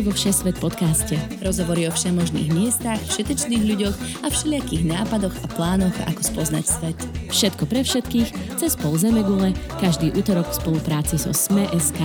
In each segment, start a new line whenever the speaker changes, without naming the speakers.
Vítajte vo Všesvet podcaste. Rozhovory o všemožných miestach, všetečných ľuďoch a všelijakých nápadoch a plánoch, ako spoznať svet. Všetko pre všetkých, cez pol Zemegule, každý útorok v spolupráci so Sme.sk.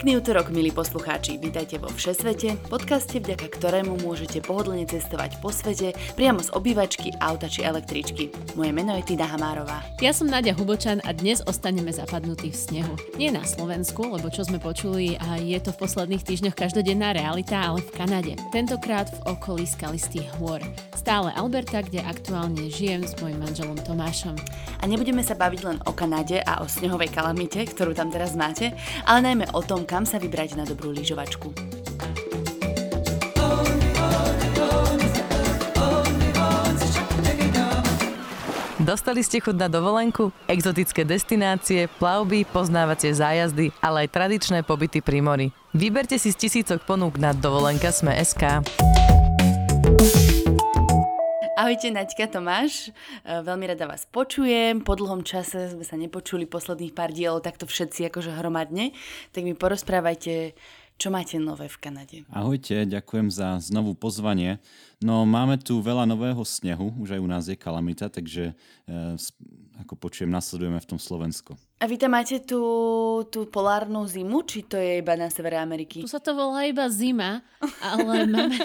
Pekný útorok, milí poslucháči. Vítajte vo Všesvete, podcaste, vďaka ktorému môžete pohodlne cestovať po svete priamo z obývačky, auta či električky. Moje meno je Tida Hamárová.
Ja som Nadia Hubočan a dnes ostaneme zapadnutí v snehu. Nie na Slovensku, lebo čo sme počuli, a je to v posledných týždňoch každodenná realita, ale v Kanade. Tentokrát v okolí skalistých hôr. Stále Alberta, kde aktuálne žijem s mojim manželom Tomášom.
A nebudeme sa baviť len o Kanade a o snehovej kalamite, ktorú tam teraz máte, ale najmä o tom, kam sa vybrať na dobrú lyžovačku.
Dostali ste chuť na dovolenku? Exotické destinácie, plavby, poznávacie zájazdy, ale aj tradičné pobyty pri mori. Vyberte si z tisícok ponúk na dovolenka sme.sk.
Ahojte, Naďka Tomáš. E, veľmi rada vás počujem. Po dlhom čase sme sa nepočuli posledných pár dielov takto všetci akože hromadne. Tak mi porozprávajte, čo máte nové v Kanade.
Ahojte, ďakujem za znovu pozvanie. No máme tu veľa nového snehu, už aj u nás je kalamita, takže e, ako počujem, nasledujeme v tom Slovensko.
A vy tam máte tú, tú polárnu zimu, či to je iba na severe Ameriky?
Tu sa to volá iba zima, ale máme,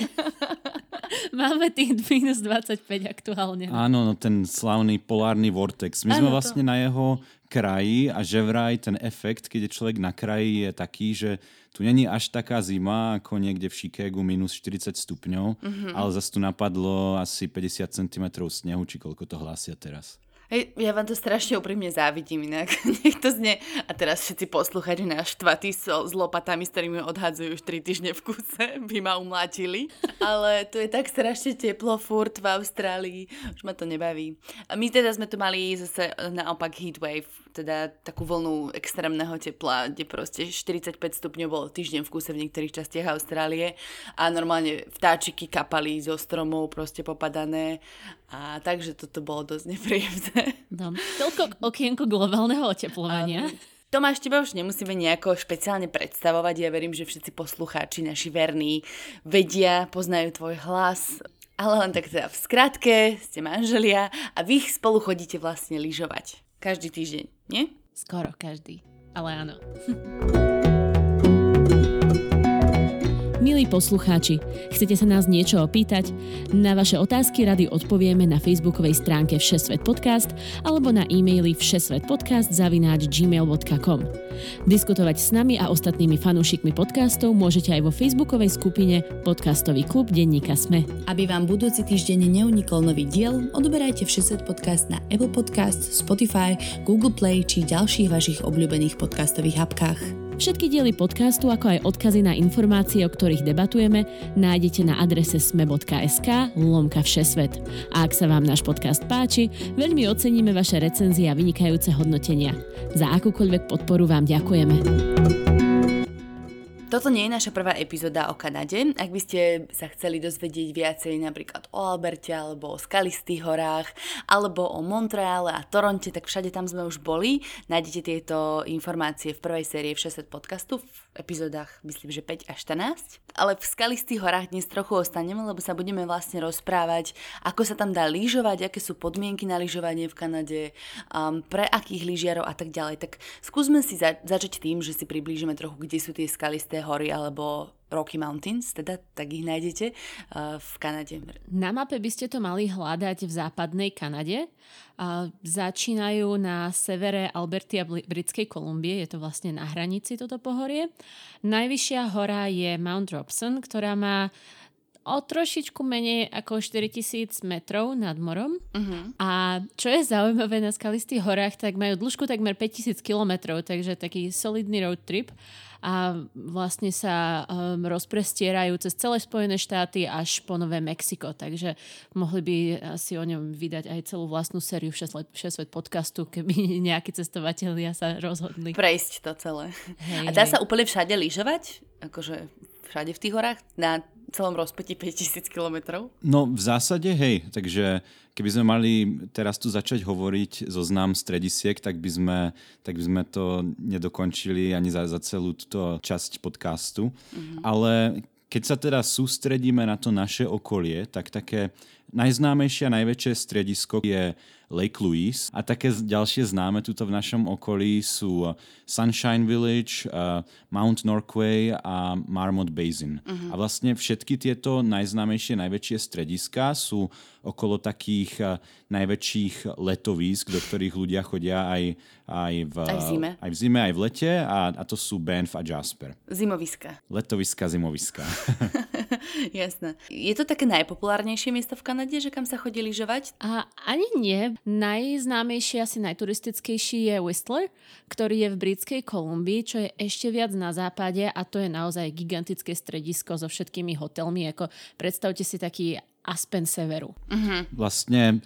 Máme tých minus 25 aktuálne.
Áno, no ten slavný polárny vortex. My sme vlastne to... na jeho kraji a že vraj ten efekt, keď je človek na kraji, je taký, že tu není až taká zima, ako niekde v Chicagu minus 40 stupňov, mm-hmm. ale zase tu napadlo asi 50 cm snehu, či koľko to hlásia teraz.
Hej, ja vám to strašne úprimne závidím inak. Nech to znie. A teraz všetci poslúchať náš štvatý s lopatami, s ktorými odhadzujú už 3 týždne v kuse, by ma umlátili. Ale tu je tak strašne teplo furt v Austrálii. Už ma to nebaví. A my teda sme tu mali zase naopak heatwave, teda takú vlnu extrémneho tepla, kde proste 45 stupňov bolo týždeň v kuse v niektorých častiach Austrálie a normálne vtáčiky kapali zo stromov proste popadané a takže toto bolo dosť nepríjemné.
No, toľko k okienku globálneho oteplovania. Um,
Tomáš, teba už nemusíme nejako špeciálne predstavovať. Ja verím, že všetci poslucháči, naši verní, vedia, poznajú tvoj hlas. Ale len tak teda v skratke, ste manželia a vy spolu chodíte vlastne lyžovať. Každý týždeň, nie?
Skoro každý, ale áno. Milí poslucháči, chcete sa nás niečo opýtať? Na vaše otázky rady odpovieme na facebookovej stránke Všesvet podcast alebo na e-maili všesvetpodcast zavináč gmail.com. Diskutovať s nami a ostatnými fanúšikmi podcastov môžete aj vo facebookovej skupine Podcastový klub Denníka Sme. Aby vám budúci týždeň neunikol nový diel, odoberajte Všesvet podcast na Apple Podcast, Spotify, Google Play či ďalších vašich obľúbených podcastových hapkách. Všetky diely podcastu, ako aj odkazy na informácie, o ktorých debatujeme, nájdete na adrese sme.sk lomka všesvet. A ak sa vám náš podcast páči, veľmi oceníme vaše recenzie a vynikajúce hodnotenia. Za akúkoľvek podporu vám ďakujeme.
Toto nie je naša prvá epizóda o Kanade. Ak by ste sa chceli dozvedieť viacej napríklad o Alberte alebo o skalistých horách alebo o Montreale a Toronte, tak všade tam sme už boli. Nájdete tieto informácie v prvej sérii v 60 podcastu v epizódach myslím, že 5 až 14. Ale v skalistých horách dnes trochu ostaneme, lebo sa budeme vlastne rozprávať, ako sa tam dá lyžovať, aké sú podmienky na lyžovanie v Kanade, um, pre akých lyžiarov a tak ďalej. Tak skúsme si za- začať tým, že si priblížime trochu, kde sú tie skalisté hory alebo Rocky Mountains, teda tak ich nájdete v Kanade.
Na mape by ste to mali hľadať v západnej Kanade. Začínajú na severe Alberty a Britskej Kolumbie, je to vlastne na hranici toto pohorie. Najvyššia hora je Mount Robson, ktorá má o trošičku menej ako 4000 metrov nad morom. Uh-huh. A čo je zaujímavé na skalistých horách, tak majú dĺžku takmer 5000 kilometrov, takže taký solidný road trip a vlastne sa um, rozprestierajú cez celé Spojené štáty až po Nové Mexiko, takže mohli by asi o ňom vydať aj celú vlastnú sériu Všesvet podcastu, keby nejakí cestovatelia sa rozhodli.
Prejsť to celé. Hej, a dá hej. sa úplne všade lyžovať? Akože všade v tých horách? Na celom rozpetí 5000 km?
No v zásade hej, takže keby sme mali teraz tu začať hovoriť zoznam stredisiek, tak by sme, tak by sme to nedokončili ani za, za celú túto časť podcastu. Mm-hmm. Ale keď sa teda sústredíme na to naše okolie, tak také najznámejšie a najväčšie stredisko je Lake Louise a také ďalšie známe tuto v našom okolí sú Sunshine Village, uh, Mount Norquay a Marmot Basin. Uh-huh. A vlastne všetky tieto najznámejšie, najväčšie strediska sú okolo takých uh, najväčších letovísk, do ktorých ľudia chodia aj, aj, v,
aj v zime,
aj v, zime, aj v lete a, a to sú Banff a Jasper.
Zimoviska.
Letoviska, zimoviska.
Jasné. Je to také najpopulárnejšie miesto v Kanade, že kam sa chodí lyžovať?
A ani nie. Najznámejší, asi najturistickejší je Whistler, ktorý je v Britskej Kolumbii, čo je ešte viac na západe a to je naozaj gigantické stredisko so všetkými hotelmi. Ako predstavte si taký Aspen severu.
Uh-huh. Vlastne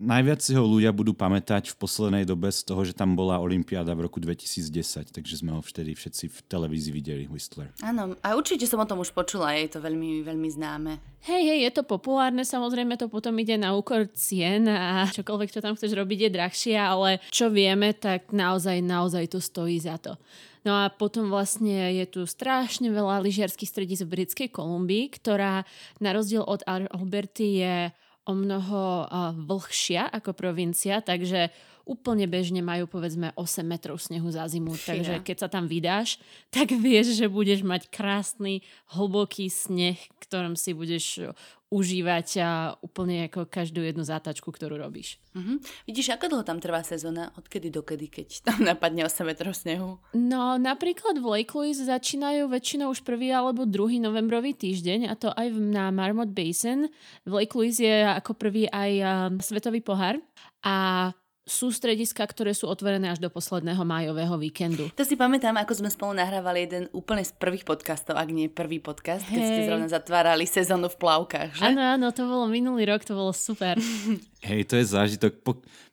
najviac si ho ľudia budú pamätať v poslednej dobe z toho, že tam bola Olympiáda v roku 2010, takže sme ho vtedy všetci v televízii videli, Whistler.
Áno, a určite som o tom už počula, je to veľmi, veľmi známe.
Hej, hej, je to populárne, samozrejme to potom ide na úkor cien a čokoľvek, čo tam chceš robiť, je drahšie, ale čo vieme, tak naozaj, naozaj to stojí za to. No a potom vlastne je tu strašne veľa lyžiarských stredíc v Britskej Kolumbii, ktorá na rozdiel od Alberty je o mnoho vlhšia ako provincia, takže úplne bežne majú povedzme 8 metrov snehu za zimu. Fíha. Takže keď sa tam vydáš, tak vieš, že budeš mať krásny, hlboký sneh, ktorom si budeš užívať a úplne ako každú jednu zátačku, ktorú robíš.
Uh-huh. Vidíš, ako dlho tam trvá sezóna? Odkedy dokedy, keď tam napadne 8 metrov snehu?
No, napríklad v Lake Louise začínajú väčšinou už prvý alebo druhý novembrový týždeň a to aj na Marmot Basin. V Lake Louise je ako prvý aj uh, svetový pohár a sú strediska, ktoré sú otvorené až do posledného májového víkendu.
To si pamätám, ako sme spolu nahrávali jeden úplne z prvých podcastov, ak nie prvý podcast, hey. keď ste zrovna zatvárali sezónu v plavkách, že?
Áno, áno, to bolo minulý rok, to bolo super.
Hej, to je zážitok.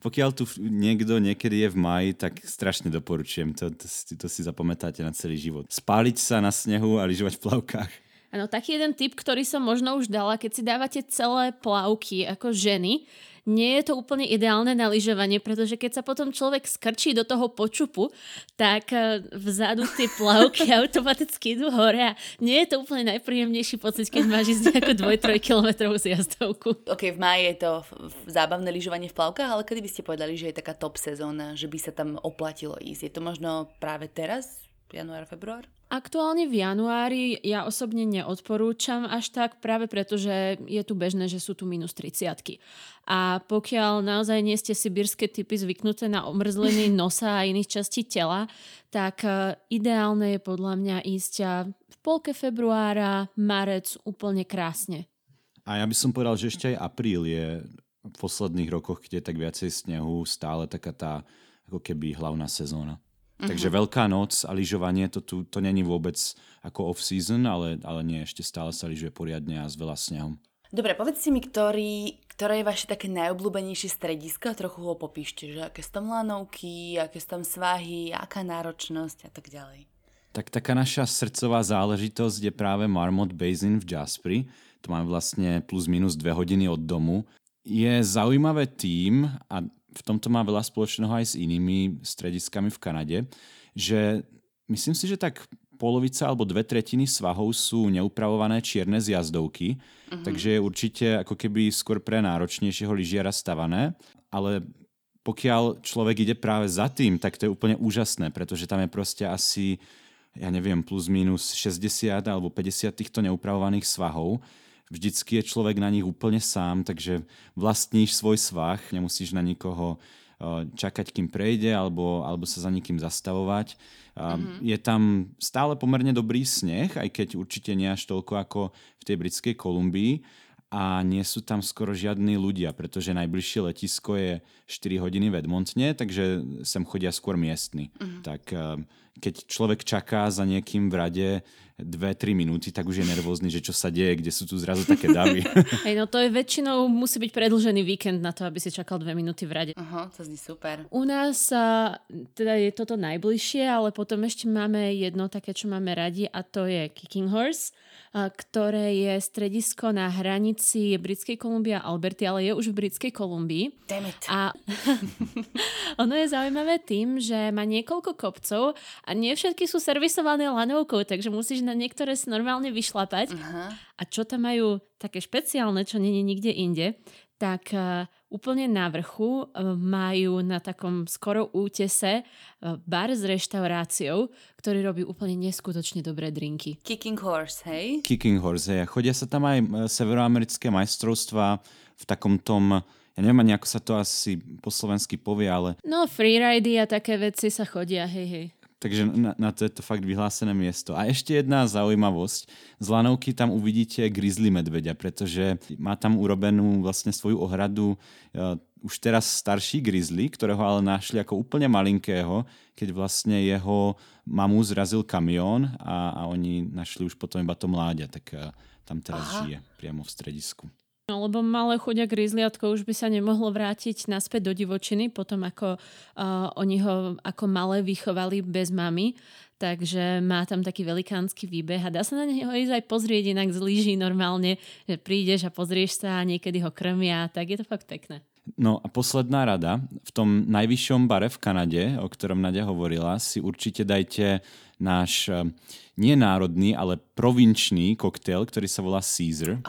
pokiaľ tu niekto niekedy je v maji, tak strašne doporučujem. To, to, to si zapamätáte na celý život. Spáliť sa na snehu a lyžovať v plavkách.
Áno, taký jeden tip, ktorý som možno už dala, keď si dávate celé plavky ako ženy, nie je to úplne ideálne na lyžovanie, pretože keď sa potom človek skrčí do toho počupu, tak e, vzadu tie plavky automaticky idú hore a nie je to úplne najpríjemnejší pocit, keď máš ísť nejakú 2-3 kilometrovú zjazdovku.
Ok, v máji je to zábavné lyžovanie v plavkách, ale kedy by ste povedali, že je taká top sezóna, že by sa tam oplatilo ísť? Je to možno práve teraz? Január, február?
Aktuálne v januári ja osobne neodporúčam až tak, práve preto, že je tu bežné, že sú tu minus 30 A pokiaľ naozaj nie ste sibírske typy zvyknuté na omrzliny nosa a iných častí tela, tak e, ideálne je podľa mňa ísť v polke februára, marec úplne krásne.
A ja by som povedal, že ešte aj apríl je v posledných rokoch, kde je tak viacej snehu, stále taká tá ako keby hlavná sezóna. Mm-hmm. Takže Veľká noc a lyžovanie, to, tu, to není vôbec ako off-season, ale, ale nie, ešte stále sa lyžuje poriadne a s veľa snehom.
Dobre, povedzte mi, ktorý, ktoré je vaše také najobľúbenejšie stredisko a trochu ho popíšte, že aké sú tam lanovky, aké sú tam svahy, aká náročnosť a tak ďalej.
Tak taká naša srdcová záležitosť je práve Marmot Basin v Jaspri. To máme vlastne plus minus dve hodiny od domu. Je zaujímavé tým, a v tomto má veľa spoločného aj s inými strediskami v Kanade, že myslím si, že tak polovica alebo dve tretiny svahov sú neupravované čierne zjazdovky, uh-huh. takže je určite ako keby skôr pre náročnejšieho lyžiara stavané, ale pokiaľ človek ide práve za tým, tak to je úplne úžasné, pretože tam je proste asi, ja neviem, plus minus 60 alebo 50 týchto neupravovaných svahov vždycky je človek na nich úplne sám, takže vlastníš svoj svah, nemusíš na nikoho eh, čakať, kým prejde, alebo, alebo sa za nikým zastavovať. Mm-hmm. Je tam stále pomerne dobrý sneh, aj keď určite nie až toľko ako v tej britskej Kolumbii a nie sú tam skoro žiadni ľudia, pretože najbližšie letisko je 4 hodiny v Edmontne, takže sem chodia skôr miestni. Mm-hmm. Tak eh, keď človek čaká za niekým v rade 2-3 minúty, tak už je nervózny, že čo sa deje, kde sú tu zrazu také davy.
Hej, no to je väčšinou, musí byť predlžený víkend na to, aby si čakal 2 minúty v rade.
Aha, to zní super.
U nás uh, teda je toto najbližšie, ale potom ešte máme jedno také, čo máme radi a to je Kicking Horse ktoré je stredisko na hranici Britskej Kolumbie a Alberty, ale je už v Britskej Kolumbii. A ono je zaujímavé tým, že má niekoľko kopcov a nie všetky sú servisované lanovkou, takže musíš na niektoré si normálne vyšlapať. Uh-huh. A čo tam majú také špeciálne, čo je nikde inde, tak uh, úplne na vrchu uh, majú na takom skoro útese uh, bar s reštauráciou, ktorý robí úplne neskutočne dobré drinky.
Kicking Horse, hej?
Kicking Horse, hej. Chodia sa tam aj severoamerické majstrovstvá v takom tom ja neviem ani, ako sa to asi po slovensky povie, ale...
No, freeridy a také veci sa chodia, hej, hej.
Takže na, na to je to fakt vyhlásené miesto. A ešte jedna zaujímavosť. Z lanovky tam uvidíte grizzly medveďa, pretože má tam urobenú vlastne svoju ohradu uh, už teraz starší grizzly, ktorého ale našli ako úplne malinkého, keď vlastne jeho mamu zrazil kamión a, a oni našli už potom iba to mláďa, tak uh, tam teraz Aha. žije priamo v stredisku.
No, lebo malé chudia grizzliatko už by sa nemohlo vrátiť naspäť do divočiny, potom ako uh, oni ho ako malé vychovali bez mamy. Takže má tam taký velikánsky výbeh a dá sa na neho ísť aj pozrieť inak z lyží normálne, že prídeš a pozrieš sa a niekedy ho krmia, tak je to fakt pekné.
No a posledná rada. V tom najvyššom bare v Kanade, o ktorom Nadia hovorila, si určite dajte náš nie národný, ale provinčný koktail, ktorý sa volá Caesar.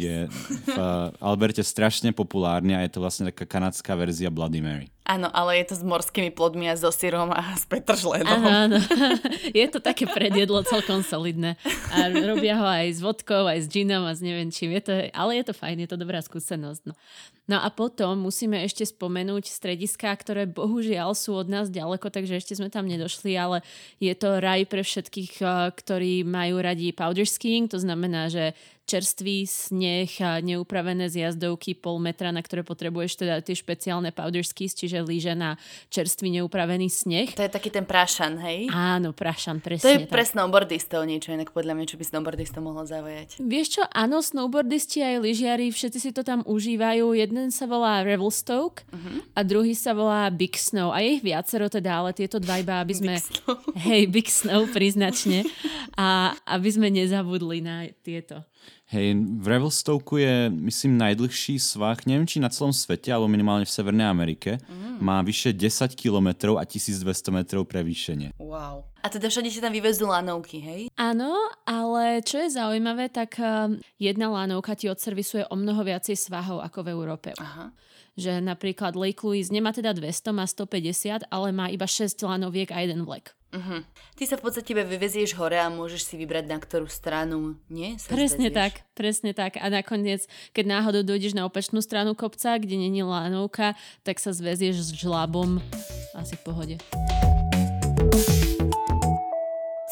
Je v Alberte strašne populárny a je to vlastne taká kanadská verzia Bloody Mary.
Áno, ale je to s morskými plodmi a so syrom a s petržlenom.
Áno, áno. Je to také predjedlo celkom solidné. A robia ho aj s vodkou, aj s džinom a s neviem čím. Je to, ale je to fajn, je to dobrá skúsenosť. No. no a potom musíme ešte spomenúť strediská, ktoré bohužiaľ sú od nás ďaleko, takže ešte sme tam nedošli, ale je to raj pre všetkých, eh, ktorí majú radi powder skiing, to znamená, že čerstvý sneh a neupravené zjazdovky pol metra, na ktoré potrebuješ teda tie špeciálne powder skis, čiže lyže na čerstvý neupravený sneh.
To je taký ten prašan, hej?
Áno, prašan, presne.
To je tak. pre snowboardistov niečo inak podľa mňa, čo by snowboardistov mohlo zaujať.
Vieš čo, áno, snowboardisti aj lyžiari, všetci si to tam užívajú. Jeden sa volá Revelstoke uh-huh. a druhý sa volá Big Snow. A je ich viacero teda, ale tieto dva iba, aby sme... Big Snow. Hej, Big Snow priznačne. A aby sme nezabudli na tieto.
Hej, v Revelstoke je, myslím, najdlhší svah, neviem či na celom svete, alebo minimálne v Severnej Amerike. Mm. Má vyše 10 km a 1200 metrov prevýšenie.
Wow. A teda všade sa tam vyvezú lanovky, hej?
Áno, ale čo je zaujímavé, tak um, jedna lanovka ti odservisuje o mnoho viacej svahov ako v Európe. Aha že napríklad Lake Louise nemá teda 200, má 150, ale má iba 6 lanoviek a jeden vlek. Uh-huh.
Ty sa v podstate vyvezieš hore a môžeš si vybrať na ktorú stranu, nie?
Sa presne zvezieš. tak, presne tak. A nakoniec, keď náhodou dojdeš na opačnú stranu kopca, kde není lanovka, tak sa zvezieš s žlabom asi v pohode.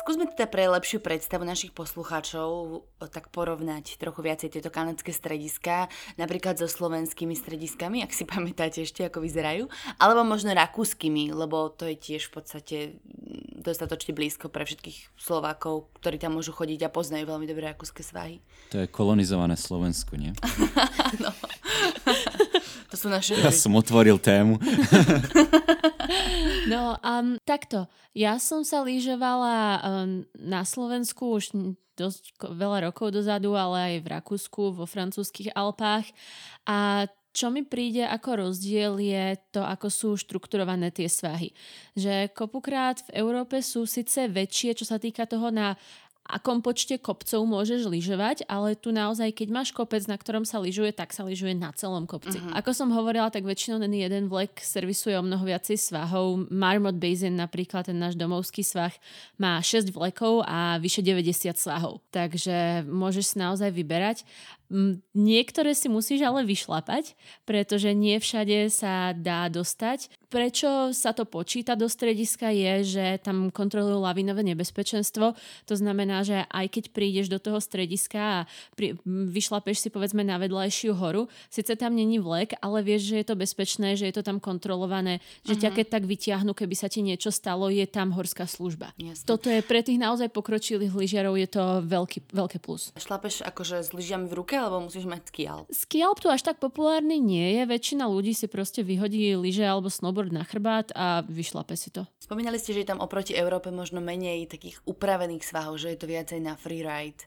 Skúsme teda pre lepšiu predstavu našich poslucháčov tak porovnať trochu viacej tieto kanadské strediska, napríklad so slovenskými strediskami, ak si pamätáte ešte, ako vyzerajú, alebo možno rakúskymi, lebo to je tiež v podstate dostatočne blízko pre všetkých Slovákov, ktorí tam môžu chodiť a poznajú veľmi dobré rakúske svahy.
To je kolonizované Slovensko, nie?
no. to sú naše...
Ja som otvoril tému.
no, um, takto. Ja som sa lyžovala um, na Slovensku už dosť veľa rokov dozadu, ale aj v Rakúsku, vo francúzských Alpách. A čo mi príde ako rozdiel je to, ako sú štrukturované tie svahy. Že kopukrát v Európe sú síce väčšie, čo sa týka toho na akom počte kopcov môžeš lyžovať, ale tu naozaj, keď máš kopec, na ktorom sa lyžuje, tak sa lyžuje na celom kopci. Uh-huh. Ako som hovorila, tak väčšinou ten jeden vlek servisuje o mnoho viacej svahov. Marmot Basin, napríklad ten náš domovský svah, má 6 vlekov a vyše 90 svahov. Takže môžeš si naozaj vyberať. Niektoré si musíš ale vyšlapať, pretože nie všade sa dá dostať. Prečo sa to počíta do strediska je, že tam kontrolujú lavinové nebezpečenstvo. To znamená, že aj keď prídeš do toho strediska a pri, vyšlapeš si povedzme na vedľajšiu horu, síce tam není vlek, ale vieš, že je to bezpečné, že je to tam kontrolované, že uh-huh. ťa mhm. keď tak vyťahnú, keby sa ti niečo stalo, je tam horská služba. Jasne. Toto je pre tých naozaj pokročilých lyžiarov je to veľký, veľké plus.
Šlapeš akože s lyžiami v ruke, alebo musíš mať skial?
Skial tu až tak populárny nie je. Väčšina ľudí si proste vyhodí lyže alebo snowboard snowboard na chrbát a vyšlape si to.
Spomínali ste, že je tam oproti Európe možno menej takých upravených svahov, že je to viacej na freeride.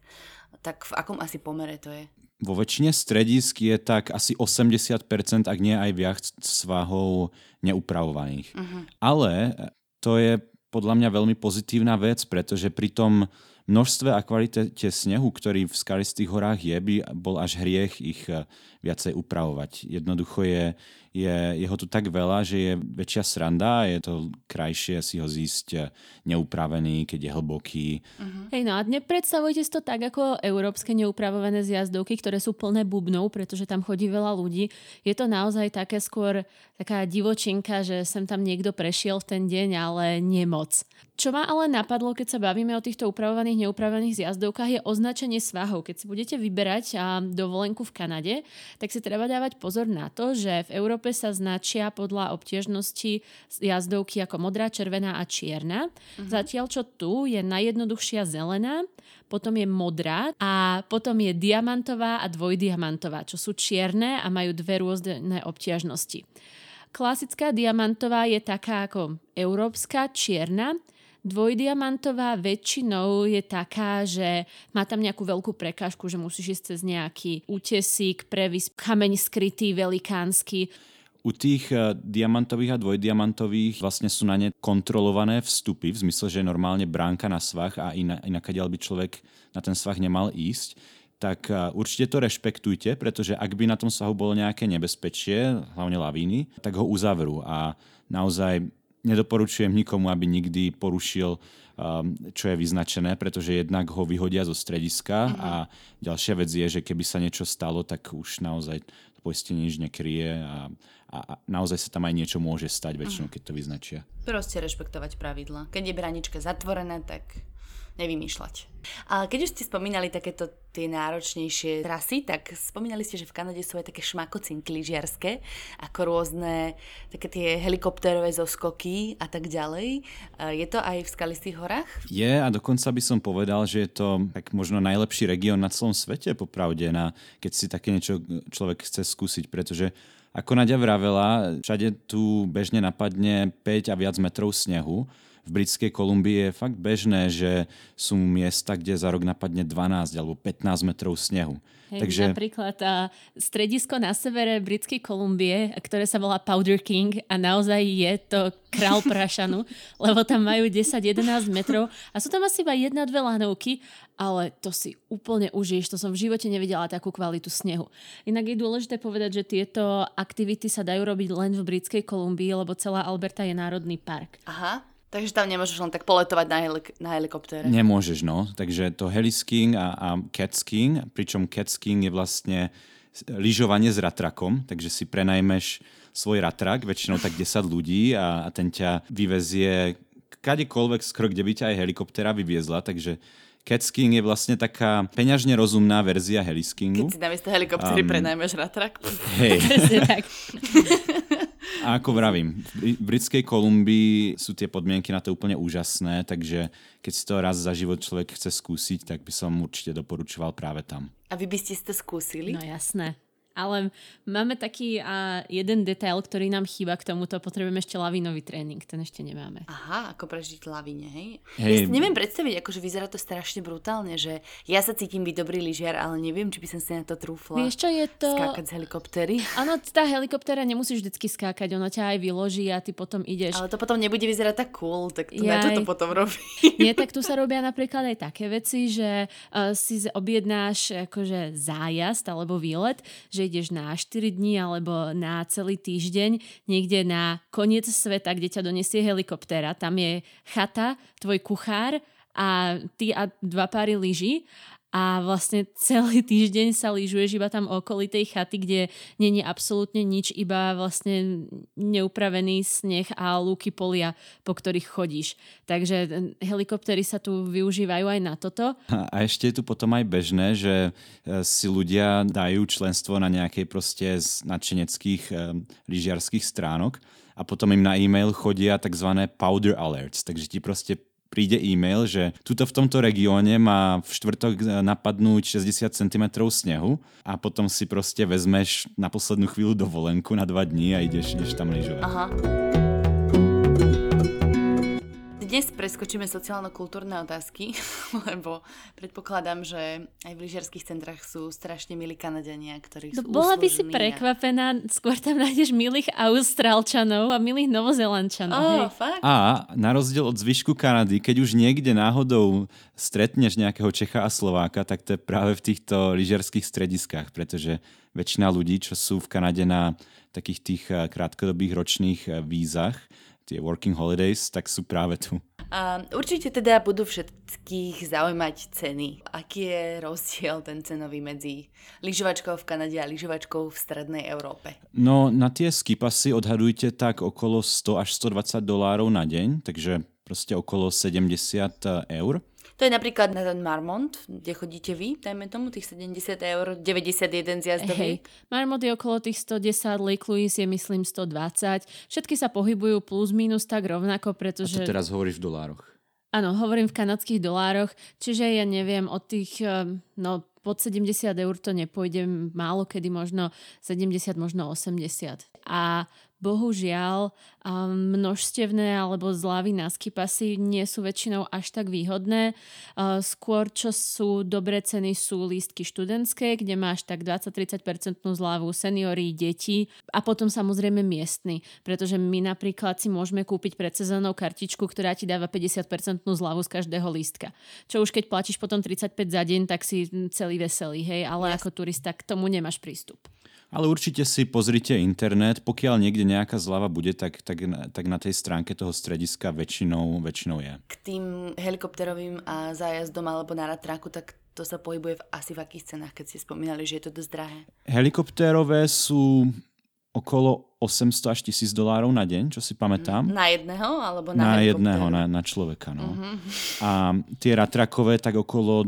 Tak v akom asi pomere to je?
Vo väčšine stredisk je tak asi 80%, ak nie aj viac svahov neupravovaných. Uh-huh. Ale to je podľa mňa veľmi pozitívna vec, pretože pri tom množstve a kvalite snehu, ktorý v skalistých horách je, by bol až hriech ich viacej upravovať. Jednoducho je, je, je ho tu tak veľa, že je väčšia sranda je to krajšie si ho zísť neupravený, keď je hlboký.
Uh-huh. Hej, no a nepredstavujte si to tak ako európske neupravované zjazdovky, ktoré sú plné bubnov, pretože tam chodí veľa ľudí. Je to naozaj také skôr taká divočinka, že sem tam niekto prešiel v ten deň, ale nie moc. Čo ma ale napadlo, keď sa bavíme o týchto upravovaných, neupravených zjazdovkách, je označenie svahov. Keď si budete vyberať dovolenku v Kanade, tak si treba dávať pozor na to, že v Európe sa značia podľa obtiežnosti jazdovky ako modrá, červená a čierna. Uh-huh. Zatiaľ, čo tu je najjednoduchšia zelená, potom je modrá a potom je diamantová a dvojdiamantová, čo sú čierne a majú dve rôzne obtiažnosti. Klasická diamantová je taká ako európska, čierna, Dvojdiamantová väčšinou je taká, že má tam nejakú veľkú prekážku, že musíš ísť cez nejaký útesík, previs, kameň skrytý, velikánsky.
U tých uh, diamantových a dvojdiamantových vlastne sú na ne kontrolované vstupy, v zmysle, že je normálne bránka na svah a inak, inak by človek na ten svah nemal ísť tak uh, určite to rešpektujte, pretože ak by na tom svahu bolo nejaké nebezpečie, hlavne lavíny, tak ho uzavrú a naozaj nedoporučujem nikomu, aby nikdy porušil um, čo je vyznačené, pretože jednak ho vyhodia zo strediska mm-hmm. a ďalšia vec je, že keby sa niečo stalo, tak už naozaj to poistenie nič nekryje a, a, a naozaj sa tam aj niečo môže stať väčšinou, mhm. keď to vyznačia.
Proste rešpektovať pravidla. Keď je branička zatvorená, tak nevymýšľať. A keď už ste spomínali takéto tie náročnejšie trasy, tak spomínali ste, že v Kanade sú aj také šmakocinky lyžiarske, ako rôzne také tie helikoptérové zoskoky a tak ďalej. Je to aj v skalistých horách?
Je a dokonca by som povedal, že je to tak možno najlepší región na celom svete, popravde, na, keď si také niečo človek chce skúsiť, pretože ako Nadia vravela, všade tu bežne napadne 5 a viac metrov snehu, v Britskej Kolumbii je fakt bežné, že sú miesta, kde za rok napadne 12 alebo 15 metrov snehu.
Hej, Takže... Napríklad a, stredisko na severe Britskej Kolumbie, ktoré sa volá Powder King a naozaj je to král prašanu, lebo tam majú 10-11 metrov a sú tam asi iba jedna, dve lanovky, ale to si úplne užiješ. To som v živote nevidela takú kvalitu snehu. Inak je dôležité povedať, že tieto aktivity sa dajú robiť len v Britskej Kolumbii, lebo celá Alberta je národný park.
Aha. Takže tam nemôžeš len tak poletovať na, helik- na helikoptére.
Nemôžeš, no. Takže to heliskiing a, a catskiing, pričom catskiing je vlastne lyžovanie s ratrakom, takže si prenajmeš svoj ratrak, väčšinou tak 10 ľudí a, a ten ťa vyvezie kadekoľvek skoro, kde by ťa aj helikoptéra vyviezla, takže catskiing je vlastne taká peňažne rozumná verzia heliskingu.
Keď si namiesto helikoptéry um, prenajmeš ratrak.
Hej. A ako vravím, v Britskej Kolumbii sú tie podmienky na to úplne úžasné, takže keď si to raz za život človek chce skúsiť, tak by som určite doporučoval práve tam.
A vy by ste to skúsili?
No jasné. Ale máme taký a jeden detail, ktorý nám chýba k tomuto. Potrebujeme ešte lavinový tréning, ten ešte nemáme.
Aha, ako prežiť lavine, hej? hej. Ja si neviem predstaviť, akože vyzerá to strašne brutálne, že ja sa cítim byť dobrý lyžiar, ale neviem, či by som si na to trúfla.
Vieš čo je to?
Skákať z helikoptéry.
Áno, tá helikoptéra nemusíš vždycky skákať, ona ťa aj vyloží a ty potom ideš.
Ale to potom nebude vyzerať tak cool, tak to Jaj. na čo to potom robí?
Nie, tak tu sa robia napríklad aj také veci, že uh, si objednáš akože zájazd alebo výlet, že ideš na 4 dní alebo na celý týždeň niekde na koniec sveta, kde ťa donesie helikoptéra. Tam je chata, tvoj kuchár a ty a dva páry lyží a vlastne celý týždeň sa lyžuješ iba tam okolí tej chaty, kde není absolútne nič, iba vlastne neupravený sneh a lúky polia, po ktorých chodíš. Takže helikoptery sa tu využívajú aj na toto.
A ešte je tu potom aj bežné, že e, si ľudia dajú členstvo na nejakej proste z nadšeneckých e, lyžiarských stránok a potom im na e-mail chodia tzv. powder alerts, takže ti proste príde e-mail, že tuto v tomto regióne má v štvrtok e, napadnúť 60 cm snehu a potom si proste vezmeš na poslednú chvíľu dovolenku na dva dní a ideš, ideš tam lyžovať.
Aha. Dnes preskočíme sociálno-kultúrne otázky, lebo predpokladám, že aj v lyžiarských centrách sú strašne milí Kanadania, ktorí sú
no, Bola by si prekvapená, a... skôr tam nájdeš milých Austrálčanov a milých Novozelandčanov.
Oh, fakt?
A na rozdiel od zvyšku Kanady, keď už niekde náhodou stretneš nejakého Čecha a Slováka, tak to je práve v týchto lyžiarských strediskách, pretože väčšina ľudí, čo sú v Kanade na takých tých eh, krátkodobých ročných eh, vízach, tie working holidays, tak sú práve tu.
A určite teda budú všetkých zaujímať ceny. Aký je rozdiel ten cenový medzi lyžovačkou v Kanade a lyžovačkou v strednej Európe?
No na tie skipasy odhadujte tak okolo 100 až 120 dolárov na deň, takže proste okolo 70 eur.
To je napríklad na ten Marmont, kde chodíte vy, dajme tomu tých 70 eur, 91 zjazdový. Hey,
Marmont je okolo tých 110, Lake Louise je myslím 120. Všetky sa pohybujú plus minus tak rovnako, pretože...
A to teraz hovoríš v dolároch.
Áno, hovorím v kanadských dolároch, čiže ja neviem, od tých, eh, no pod 70 eur to nepôjde, málo kedy možno 70, možno 80. A bohužiaľ množstevné alebo zľavy na skipasy nie sú väčšinou až tak výhodné. Skôr, čo sú dobré ceny, sú lístky študentské, kde máš tak 20-30% zľavu seniory, deti a potom samozrejme miestny, pretože my napríklad si môžeme kúpiť pred sezónou kartičku, ktorá ti dáva 50% zľavu z každého lístka. Čo už keď platíš potom 35 za deň, tak si celý veselý, hej, ale yes. ako turista k tomu nemáš prístup.
Ale určite si pozrite internet, pokiaľ niekde nejaká zľava bude, tak, tak, tak na tej stránke toho strediska väčšinou, väčšinou je.
K tým helikopterovým a zájazdom alebo na ratraku, tak to sa pohybuje v, asi v akých cenách, keď ste spomínali, že je to dosť drahé?
Helikoptérové sú okolo 800 až 1000 dolárov na deň, čo si pamätám.
Na jedného? Alebo na,
na jedného, na, na človeka. No. Uh-huh. A tie ratrakové tak okolo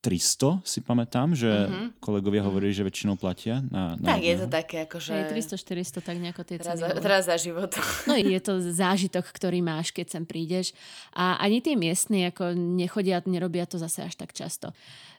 300 si pamätám, že uh-huh. kolegovia hovorili, že väčšinou platia. Na,
na tak jedného. je to také akože...
Hey, 300-400, tak nejako tie
teraz, ceny. Teraz za život.
No je to zážitok, ktorý máš, keď sem prídeš. A ani tie miestni ako nechodia, nerobia to zase až tak často.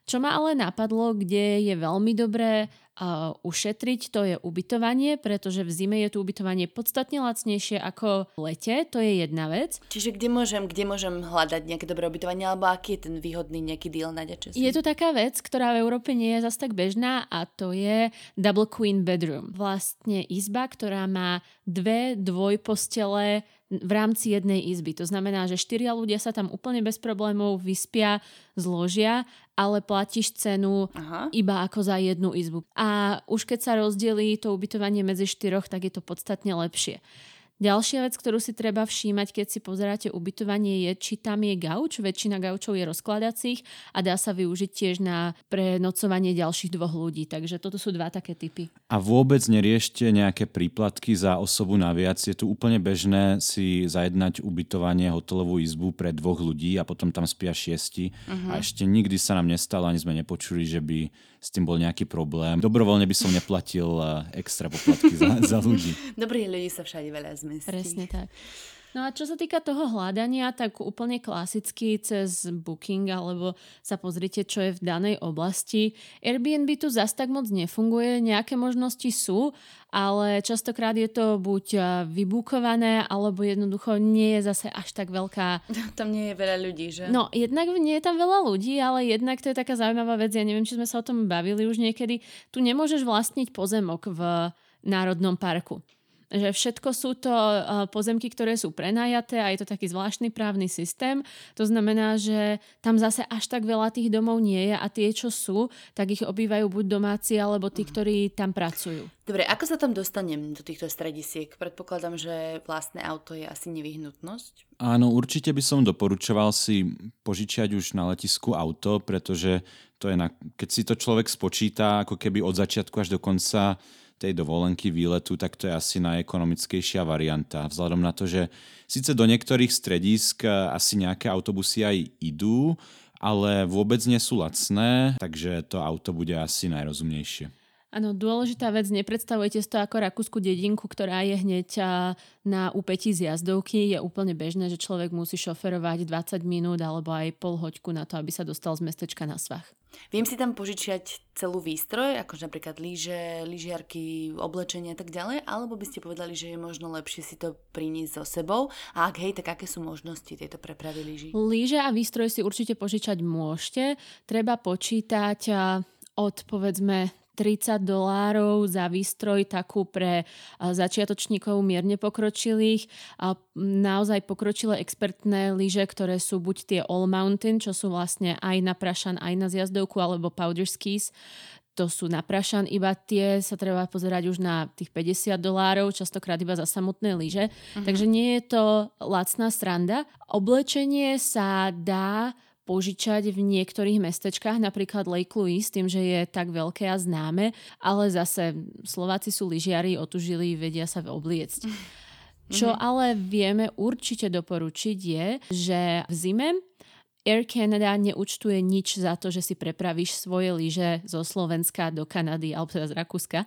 Čo ma ale napadlo, kde je veľmi dobré uh, ušetriť, to je ubytovanie, pretože v zime je tu ubytovanie podstatne lacnejšie ako v lete, to je jedna vec.
Čiže kde môžem, kde môžem hľadať nejaké dobré ubytovanie, alebo aký je ten výhodný nejaký deal na ďačo?
Je tu taká vec, ktorá v Európe nie je zas tak bežná a to je double queen bedroom. Vlastne izba, ktorá má dve dvojpostele v rámci jednej izby. To znamená, že štyria ľudia sa tam úplne bez problémov vyspia, zložia, ale platíš cenu Aha. iba ako za jednu izbu. A už keď sa rozdelí to ubytovanie medzi štyroch, tak je to podstatne lepšie. Ďalšia vec, ktorú si treba všímať, keď si pozeráte ubytovanie, je, či tam je gauč. Väčšina gaučov je rozkladacích a dá sa využiť tiež na prenocovanie ďalších dvoch ľudí. Takže toto sú dva také typy.
A vôbec neriešte nejaké príplatky za osobu naviac. Je tu úplne bežné si zajednať ubytovanie, hotelovú izbu pre dvoch ľudí a potom tam spia šiesti. Uh-huh. A ešte nikdy sa nám nestalo, ani sme nepočuli, že by s tým bol nejaký problém. Dobrovoľne by som neplatil eh, extra poplatky za, za ľudí.
Dobrých ľudí sa všade veľa zmestí.
Presne tak. No a čo sa týka toho hľadania, tak úplne klasicky cez Booking alebo sa pozrite, čo je v danej oblasti. Airbnb tu zas tak moc nefunguje, nejaké možnosti sú, ale častokrát je to buď vybukované, alebo jednoducho nie je zase až tak veľká...
Tam nie je veľa ľudí, že?
No, jednak nie je tam veľa ľudí, ale jednak to je taká zaujímavá vec, ja neviem, či sme sa o tom bavili už niekedy. Tu nemôžeš vlastniť pozemok v Národnom parku že všetko sú to uh, pozemky, ktoré sú prenajaté a je to taký zvláštny právny systém. To znamená, že tam zase až tak veľa tých domov nie je a tie, čo sú, tak ich obývajú buď domáci alebo tí, ktorí tam pracujú.
Dobre, ako sa tam dostanem do týchto stredisiek? Predpokladám, že vlastné auto je asi nevyhnutnosť.
Áno, určite by som doporučoval si požičiať už na letisku auto, pretože to je na, keď si to človek spočíta ako keby od začiatku až do konca tej dovolenky výletu, tak to je asi najekonomickejšia varianta. Vzhľadom na to, že síce do niektorých stredísk eh, asi nejaké autobusy aj idú, ale vôbec nie sú lacné, takže to auto bude asi najrozumnejšie.
Áno, dôležitá vec, nepredstavujte si to ako rakúsku dedinku, ktorá je hneď na úpetí z jazdovky. Je úplne bežné, že človek musí šoferovať 20 minút alebo aj pol hoďku na to, aby sa dostal z mestečka na svach.
Viem si tam požičiať celú výstroj, ako napríklad lyže, lyžiarky, oblečenie a tak ďalej, alebo by ste povedali, že je možno lepšie si to priniesť so sebou? A ak hej, tak aké sú možnosti tejto prepravy lyží?
Lyže a výstroj si určite požičať môžete. Treba počítať od povedzme 30 dolárov za výstroj takú pre začiatočníkov mierne pokročilých a naozaj pokročilé expertné lyže, ktoré sú buď tie All Mountain, čo sú vlastne aj na prašan, aj na zjazdovku, alebo powder skis, to sú na prašan, iba tie sa treba pozerať už na tých 50 dolárov, častokrát iba za samotné lyže. Uh-huh. Takže nie je to lacná sranda. Oblečenie sa dá požičať v niektorých mestečkách, napríklad Lake Louise, tým, že je tak veľké a známe, ale zase Slováci sú lyžiari, otužili, vedia sa obliecť. Čo mm-hmm. ale vieme určite doporučiť je, že v zime Air Canada neúčtuje nič za to, že si prepravíš svoje lyže zo Slovenska do Kanady alebo teda z Rakúska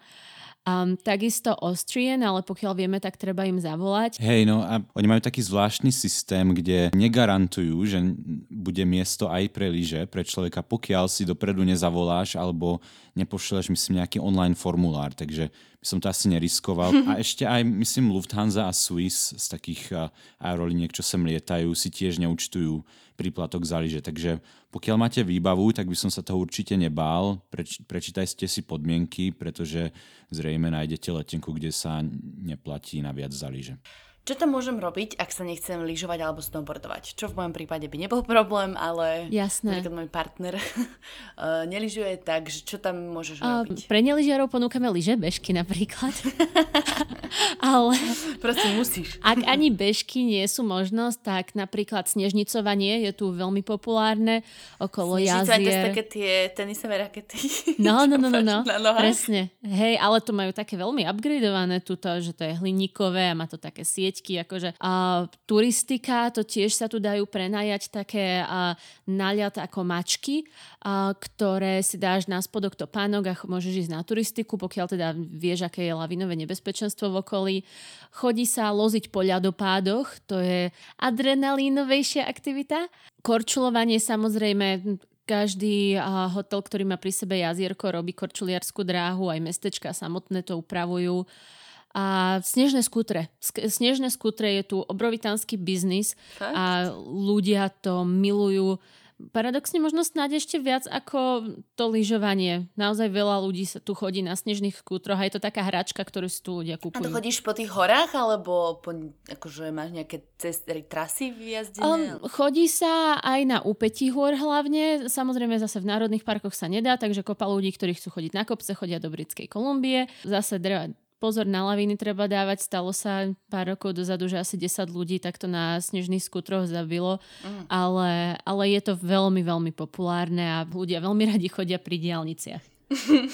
Um, takisto Austrian, ale pokiaľ vieme, tak treba im zavolať.
Hej, no a oni majú taký zvláštny systém, kde negarantujú, že bude miesto aj pre lyže, pre človeka, pokiaľ si dopredu nezavoláš alebo nepošleš, myslím, nejaký online formulár. Takže by som to asi neriskoval. A ešte aj, myslím, Lufthansa a Swiss z takých aeroliniek, čo sem lietajú, si tiež neúčtujú príplatok za lyže. Takže pokiaľ máte výbavu, tak by som sa toho určite nebál. Preč, prečítajte si podmienky, pretože zrejme nájdete letenku, kde sa neplatí na viac za lyže.
Čo tam môžem robiť, ak sa nechcem lyžovať alebo snowboardovať? Čo v mojom prípade by nebol problém, ale
Jasné.
napríklad môj partner uh, nelyžuje, tak čo tam môžeš uh, robiť?
Pre nelyžiarov ponúkame lyže, bežky napríklad. ale...
Proste musíš.
ak ani bežky nie sú možnosť, tak napríklad snežnicovanie je tu veľmi populárne okolo jazier.
To sú také tie tenisové rakety.
No, no, no, no, no. presne. Hej, ale to majú také veľmi upgradeované tuto, že to je hliníkové a má to také sieť sieťky, akože a turistika, to tiež sa tu dajú prenajať také a, naliat ako mačky, a, ktoré si dáš na spodok topánok a môžeš ísť na turistiku, pokiaľ teda vieš, aké je lavinové nebezpečenstvo v okolí. Chodí sa loziť po ľadopádoch, to je adrenalínovejšia aktivita. Korčulovanie samozrejme každý hotel, ktorý má pri sebe jazierko, robí korčuliarskú dráhu, aj mestečka samotné to upravujú. A snežné skútre. Snežné skútre je tu obrovitánsky biznis Fakt? a ľudia to milujú. Paradoxne možno snáď ešte viac ako to lyžovanie. Naozaj veľa ľudí sa tu chodí na snežných skútroch a je to taká hračka, ktorú si tu ľudia kúpujú.
A to chodíš po tých horách alebo po, akože máš nejaké cesty, trasy vyjazdené?
Um, chodí sa aj na úpetí hôr hlavne. Samozrejme zase v národných parkoch sa nedá, takže kopa ľudí, ktorí chcú chodiť na kopce, chodia do Britskej Kolumbie. Zase pozor na laviny treba dávať. Stalo sa pár rokov dozadu, že asi 10 ľudí takto na snežných skutroch zabilo, mm. ale, ale je to veľmi, veľmi populárne a ľudia veľmi radi chodia pri diálniciach.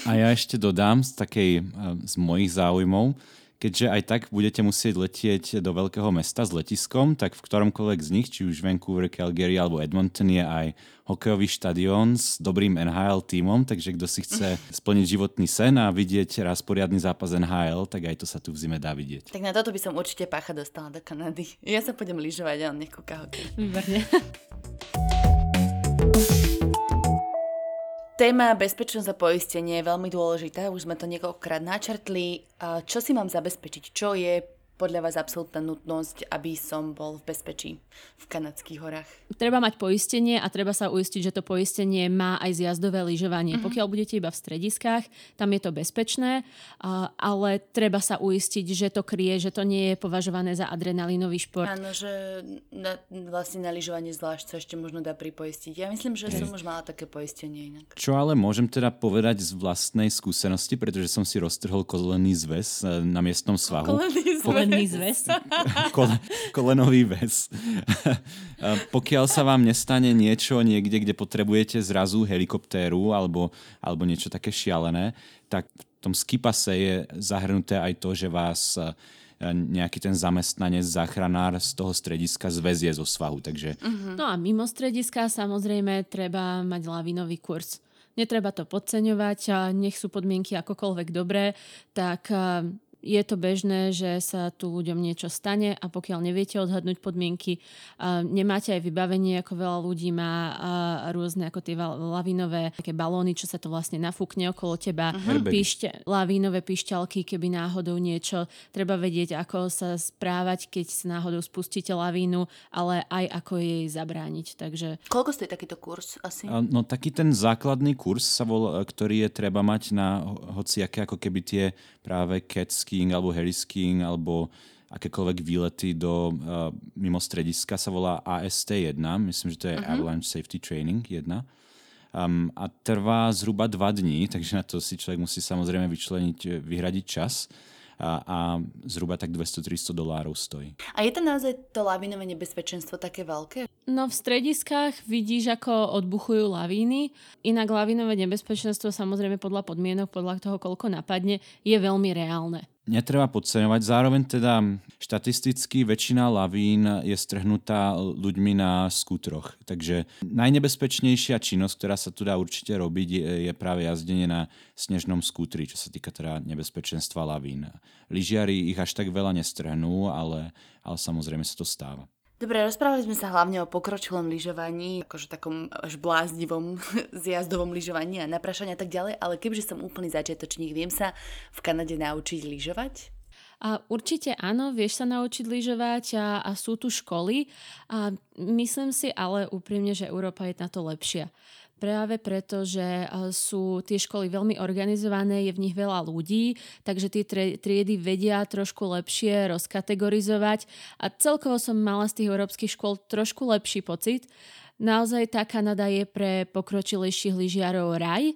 A ja ešte dodám z takej eh, z mojich záujmov, keďže aj tak budete musieť letieť do veľkého mesta s letiskom, tak v ktoromkoľvek z nich, či už Vancouver, Calgary alebo Edmonton je aj hokejový štadión s dobrým NHL tímom, takže kto si chce splniť životný sen a vidieť raz poriadny zápas NHL, tak aj to sa tu v zime dá vidieť.
Tak na toto by som určite pácha dostala do Kanady. Ja sa pôjdem lyžovať a on nech kúka hokej.
Výborne.
Téma bezpečnosť a poistenie je veľmi dôležitá, už sme to niekoľkokrát načrtli. Čo si mám zabezpečiť? Čo je podľa vás absolútna nutnosť, aby som bol v bezpečí v kanadských horách?
Treba mať poistenie a treba sa uistiť, že to poistenie má aj zjazdové lyžovanie. Mm-hmm. Pokiaľ budete iba v strediskách, tam je to bezpečné, ale treba sa uistiť, že to krie, že to nie je považované za adrenalinový šport.
Áno, že na, vlastne na lyžovanie zvlášť sa ešte možno dá pripoistiť. Ja myslím, že som už mala také poistenie inak.
Čo ale môžem teda povedať z vlastnej skúsenosti, pretože som si roztrhol kolený zväz e, na miestnom svahu.
Kolený zväz.
Kolený zväz.
Kole, kolenový väz. Pokiaľ sa vám nestane niečo niekde, kde potrebujete zrazu helikoptéru alebo, alebo niečo také šialené, tak v tom skipase je zahrnuté aj to, že vás e, nejaký ten zamestnanec, záchranár z toho strediska zväzie zo svahu. Takže...
Uh-huh. No a mimo strediska samozrejme treba mať lavinový kurz. Netreba to podceňovať a nech sú podmienky akokoľvek dobré, tak je to bežné, že sa tu ľuďom niečo stane a pokiaľ neviete odhadnúť podmienky, nemáte aj vybavenie, ako veľa ľudí má rôzne ako tie lavinové také balóny, čo sa to vlastne nafúkne okolo teba, uh-huh. píšte, lavínové pišťalky, keby náhodou niečo, treba vedieť, ako sa správať, keď sa náhodou spustíte lavínu, ale aj ako jej zabrániť. Takže...
Koľko stojí takýto kurz asi?
No taký ten základný kurz, sa vol, ktorý je treba mať na hociaké ako keby tie práve cat skiing alebo skiing alebo akékoľvek výlety do uh, mimo strediska sa volá AST 1, myslím, že to je uh-huh. Avalanche Safety Training 1. Um, a trvá zhruba dva dní, takže na to si človek musí samozrejme vyčleniť, vyhradiť čas a, a zhruba tak 200-300 dolárov stojí.
A je to naozaj to lavinové nebezpečenstvo také veľké?
No v strediskách vidíš, ako odbuchujú lavíny. Inak lavinové nebezpečenstvo samozrejme podľa podmienok, podľa toho, koľko napadne, je veľmi reálne
netreba podceňovať. Zároveň teda štatisticky väčšina lavín je strhnutá ľuďmi na skútroch. Takže najnebezpečnejšia činnosť, ktorá sa tu dá určite robiť, je, práve jazdenie na snežnom skútri, čo sa týka teda nebezpečenstva lavín. Lyžiari ich až tak veľa nestrhnú, ale, ale samozrejme sa to stáva.
Dobre, rozprávali sme sa hlavne o pokročilom lyžovaní, akože takom až bláznivom zjazdovom lyžovaní a naprašania a tak ďalej, ale kebyže som úplný začiatočník, viem sa v Kanade naučiť lyžovať?
A určite áno, vieš sa naučiť lyžovať a, a sú tu školy a myslím si ale úprimne, že Európa je na to lepšia. Práve preto, že sú tie školy veľmi organizované, je v nich veľa ľudí, takže tie triedy vedia trošku lepšie rozkategorizovať a celkovo som mala z tých európskych škôl trošku lepší pocit. Naozaj tá Kanada je pre pokročilejších lyžiarov raj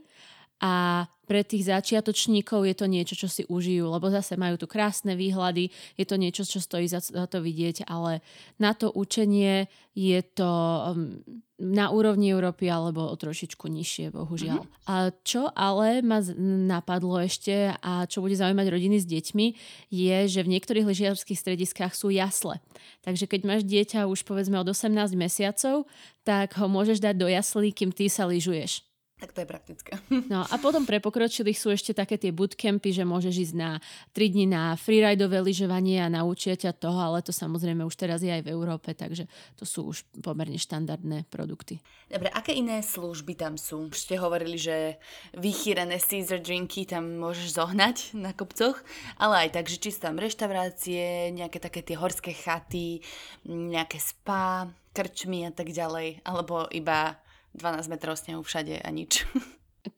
a pre tých začiatočníkov je to niečo, čo si užijú, lebo zase majú tu krásne výhľady, je to niečo, čo stojí za, to vidieť, ale na to učenie je to um, na úrovni Európy alebo o trošičku nižšie, bohužiaľ. Mm-hmm. A čo ale ma napadlo ešte a čo bude zaujímať rodiny s deťmi, je, že v niektorých lyžiarských strediskách sú jasle. Takže keď máš dieťa už povedzme od 18 mesiacov, tak ho môžeš dať do jaslí, kým ty sa lyžuješ.
Tak to je praktické.
No a potom pre pokročilých sú ešte také tie bootcampy, že môžeš ísť na 3 dní na freeridové lyžovanie a naučia ťa toho, ale to samozrejme už teraz je aj v Európe, takže to sú už pomerne štandardné produkty.
Dobre, aké iné služby tam sú? Už ste hovorili, že vychýrené Caesar drinky tam môžeš zohnať na kopcoch, ale aj tak, že či sú tam reštaurácie, nejaké také tie horské chaty, nejaké spa, krčmy a tak ďalej, alebo iba 12 metrov snehu všade a nič.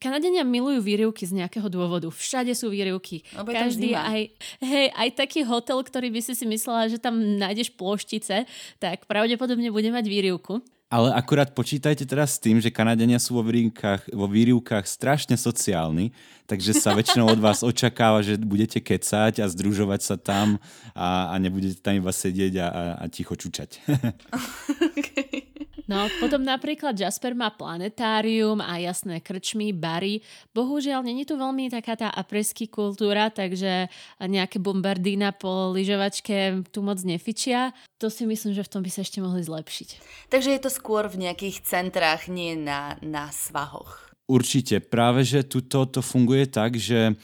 Kanadenia milujú výrivky z nejakého dôvodu. Všade sú výrivky. Lebo Každý aj, hej, aj taký hotel, ktorý by si si myslela, že tam nájdeš ploštice, tak pravdepodobne bude mať výrivku.
Ale akurát počítajte teraz s tým, že Kanadenia sú vo výrivkách, vo výrivkách strašne sociálni, takže sa väčšinou od vás očakáva, že budete kecať a združovať sa tam a, a nebudete tam iba sedieť a, a, a ticho čučať.
okay. No, potom napríklad Jasper má planetárium a jasné krčmy, bary. Bohužiaľ, není tu veľmi taká tá apresky kultúra, takže nejaké bombardína po lyžovačke tu moc nefičia. To si myslím, že v tom by sa ešte mohli zlepšiť.
Takže je to skôr v nejakých centrách, nie na, na svahoch.
Určite. Práve, že tuto to funguje tak, že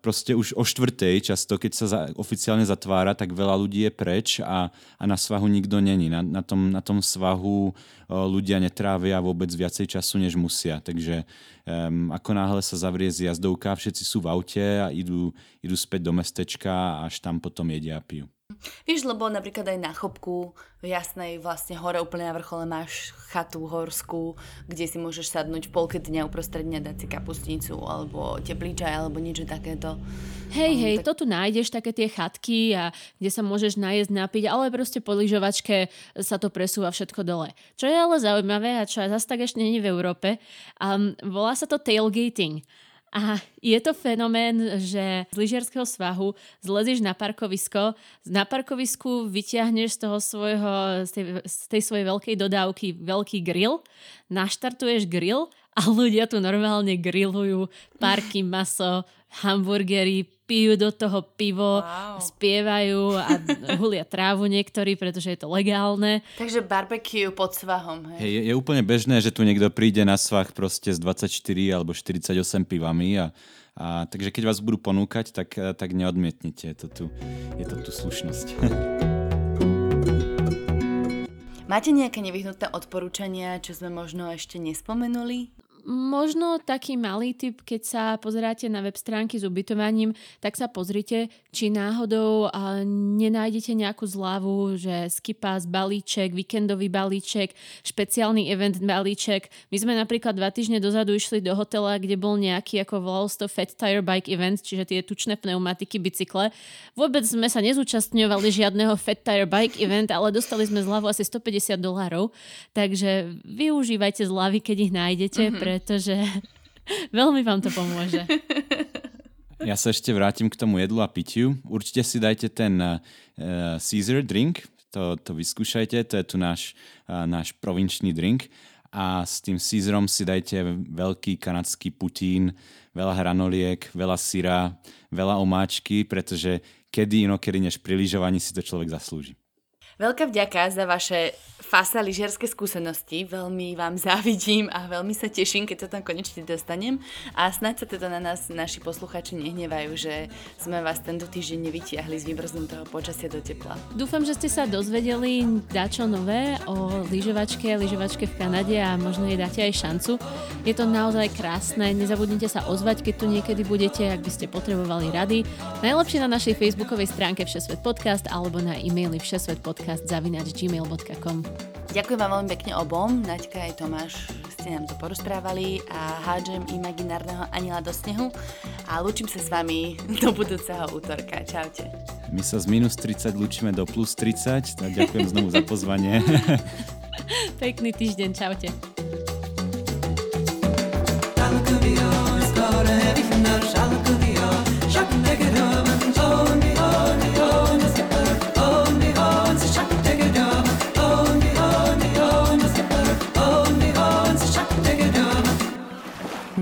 proste už o štvrtej často, keď sa za, oficiálne zatvára, tak veľa ľudí je preč a, a na svahu nikto není. Na, na, tom, na tom svahu ľudia netrávia vôbec viacej času, než musia. Takže um, ako náhle sa zavrie zjazdovka, všetci sú v aute a idú, idú späť do mestečka a až tam potom jedia a pijú.
Vieš, lebo napríklad aj na chopku v Jasnej vlastne hore úplne na vrchole máš chatu horskú, kde si môžeš sadnúť v polke dňa uprostred dňa dať si kapustnicu alebo teplý čaj alebo niečo takéto.
Hej, um, hej, tak... to tu nájdeš, také tie chatky, a kde sa môžeš najesť, napiť, ale proste po lyžovačke sa to presúva všetko dole. Čo je ale zaujímavé a čo zase tak ešte není v Európe, um, volá sa to tailgating. A je to fenomén, že z lyžiarského svahu zlezíš na parkovisko, na parkovisku vyťahneš z toho svojho, z tej, z tej svojej veľkej dodávky veľký grill, naštartuješ grill a ľudia tu normálne grillujú parky, maso, hamburgery, pijú do toho pivo, wow. spievajú a hulia trávu niektorí, pretože je to legálne.
Takže barbecue pod svahom.
Hej. Hey, je, je úplne bežné, že tu niekto príde na svah proste s 24 alebo 48 pivami a, a takže keď vás budú ponúkať, tak, tak neodmietnite. Je to tu, je to tu slušnosť.
Máte nejaké nevyhnutné odporúčania, čo sme možno ešte nespomenuli?
Možno taký malý tip, keď sa pozeráte na web stránky s ubytovaním, tak sa pozrite, či náhodou nenájdete nejakú zľavu, že skipas, balíček, víkendový balíček, špeciálny event balíček. My sme napríklad dva týždne dozadu išli do hotela, kde bol nejaký ako volal to Fat Tire Bike Event, čiže tie tučné pneumatiky, bicykle. Vôbec sme sa nezúčastňovali žiadneho Fat Tire Bike Event, ale dostali sme zľavu asi 150 dolárov. Takže využívajte zľavy, keď ich nájdete, mm-hmm. pre pretože veľmi vám to pomôže.
Ja sa ešte vrátim k tomu jedlu a pitiu. Určite si dajte ten uh, Caesar drink, to, to vyskúšajte, to je tu náš, uh, náš provinčný drink. A s tým Caesarom si dajte veľký kanadský putín, veľa hranoliek, veľa syra, veľa omáčky, pretože kedy inokedy než pri lyžovaní si to človek zaslúži.
Veľká vďaka za vaše fasa lyžiarske skúsenosti. Veľmi vám závidím a veľmi sa teším, keď sa tam konečne dostanem. A snáď sa teda na nás naši posluchači nehnevajú, že sme vás tento týždeň nevytiahli z vymrznutého počasia do tepla.
Dúfam, že ste sa dozvedeli dačo nové o lyžovačke, lyžovačke v Kanade a možno jej dáte aj šancu. Je to naozaj krásne. Nezabudnite sa ozvať, keď tu niekedy budete, ak by ste potrebovali rady. Najlepšie na našej facebookovej stránke Všesvet podcast alebo na e-maili všesvetpodcast podcast.gmail.com
Ďakujem vám veľmi pekne obom, Naďka aj Tomáš, ste nám to porozprávali a hádžem imaginárneho anila do snehu a lúčim sa s vami do budúceho útorka. Čaute.
My sa z minus 30 lúčime do plus 30, tak ďakujem znovu za pozvanie.
Pekný týždeň, čaute.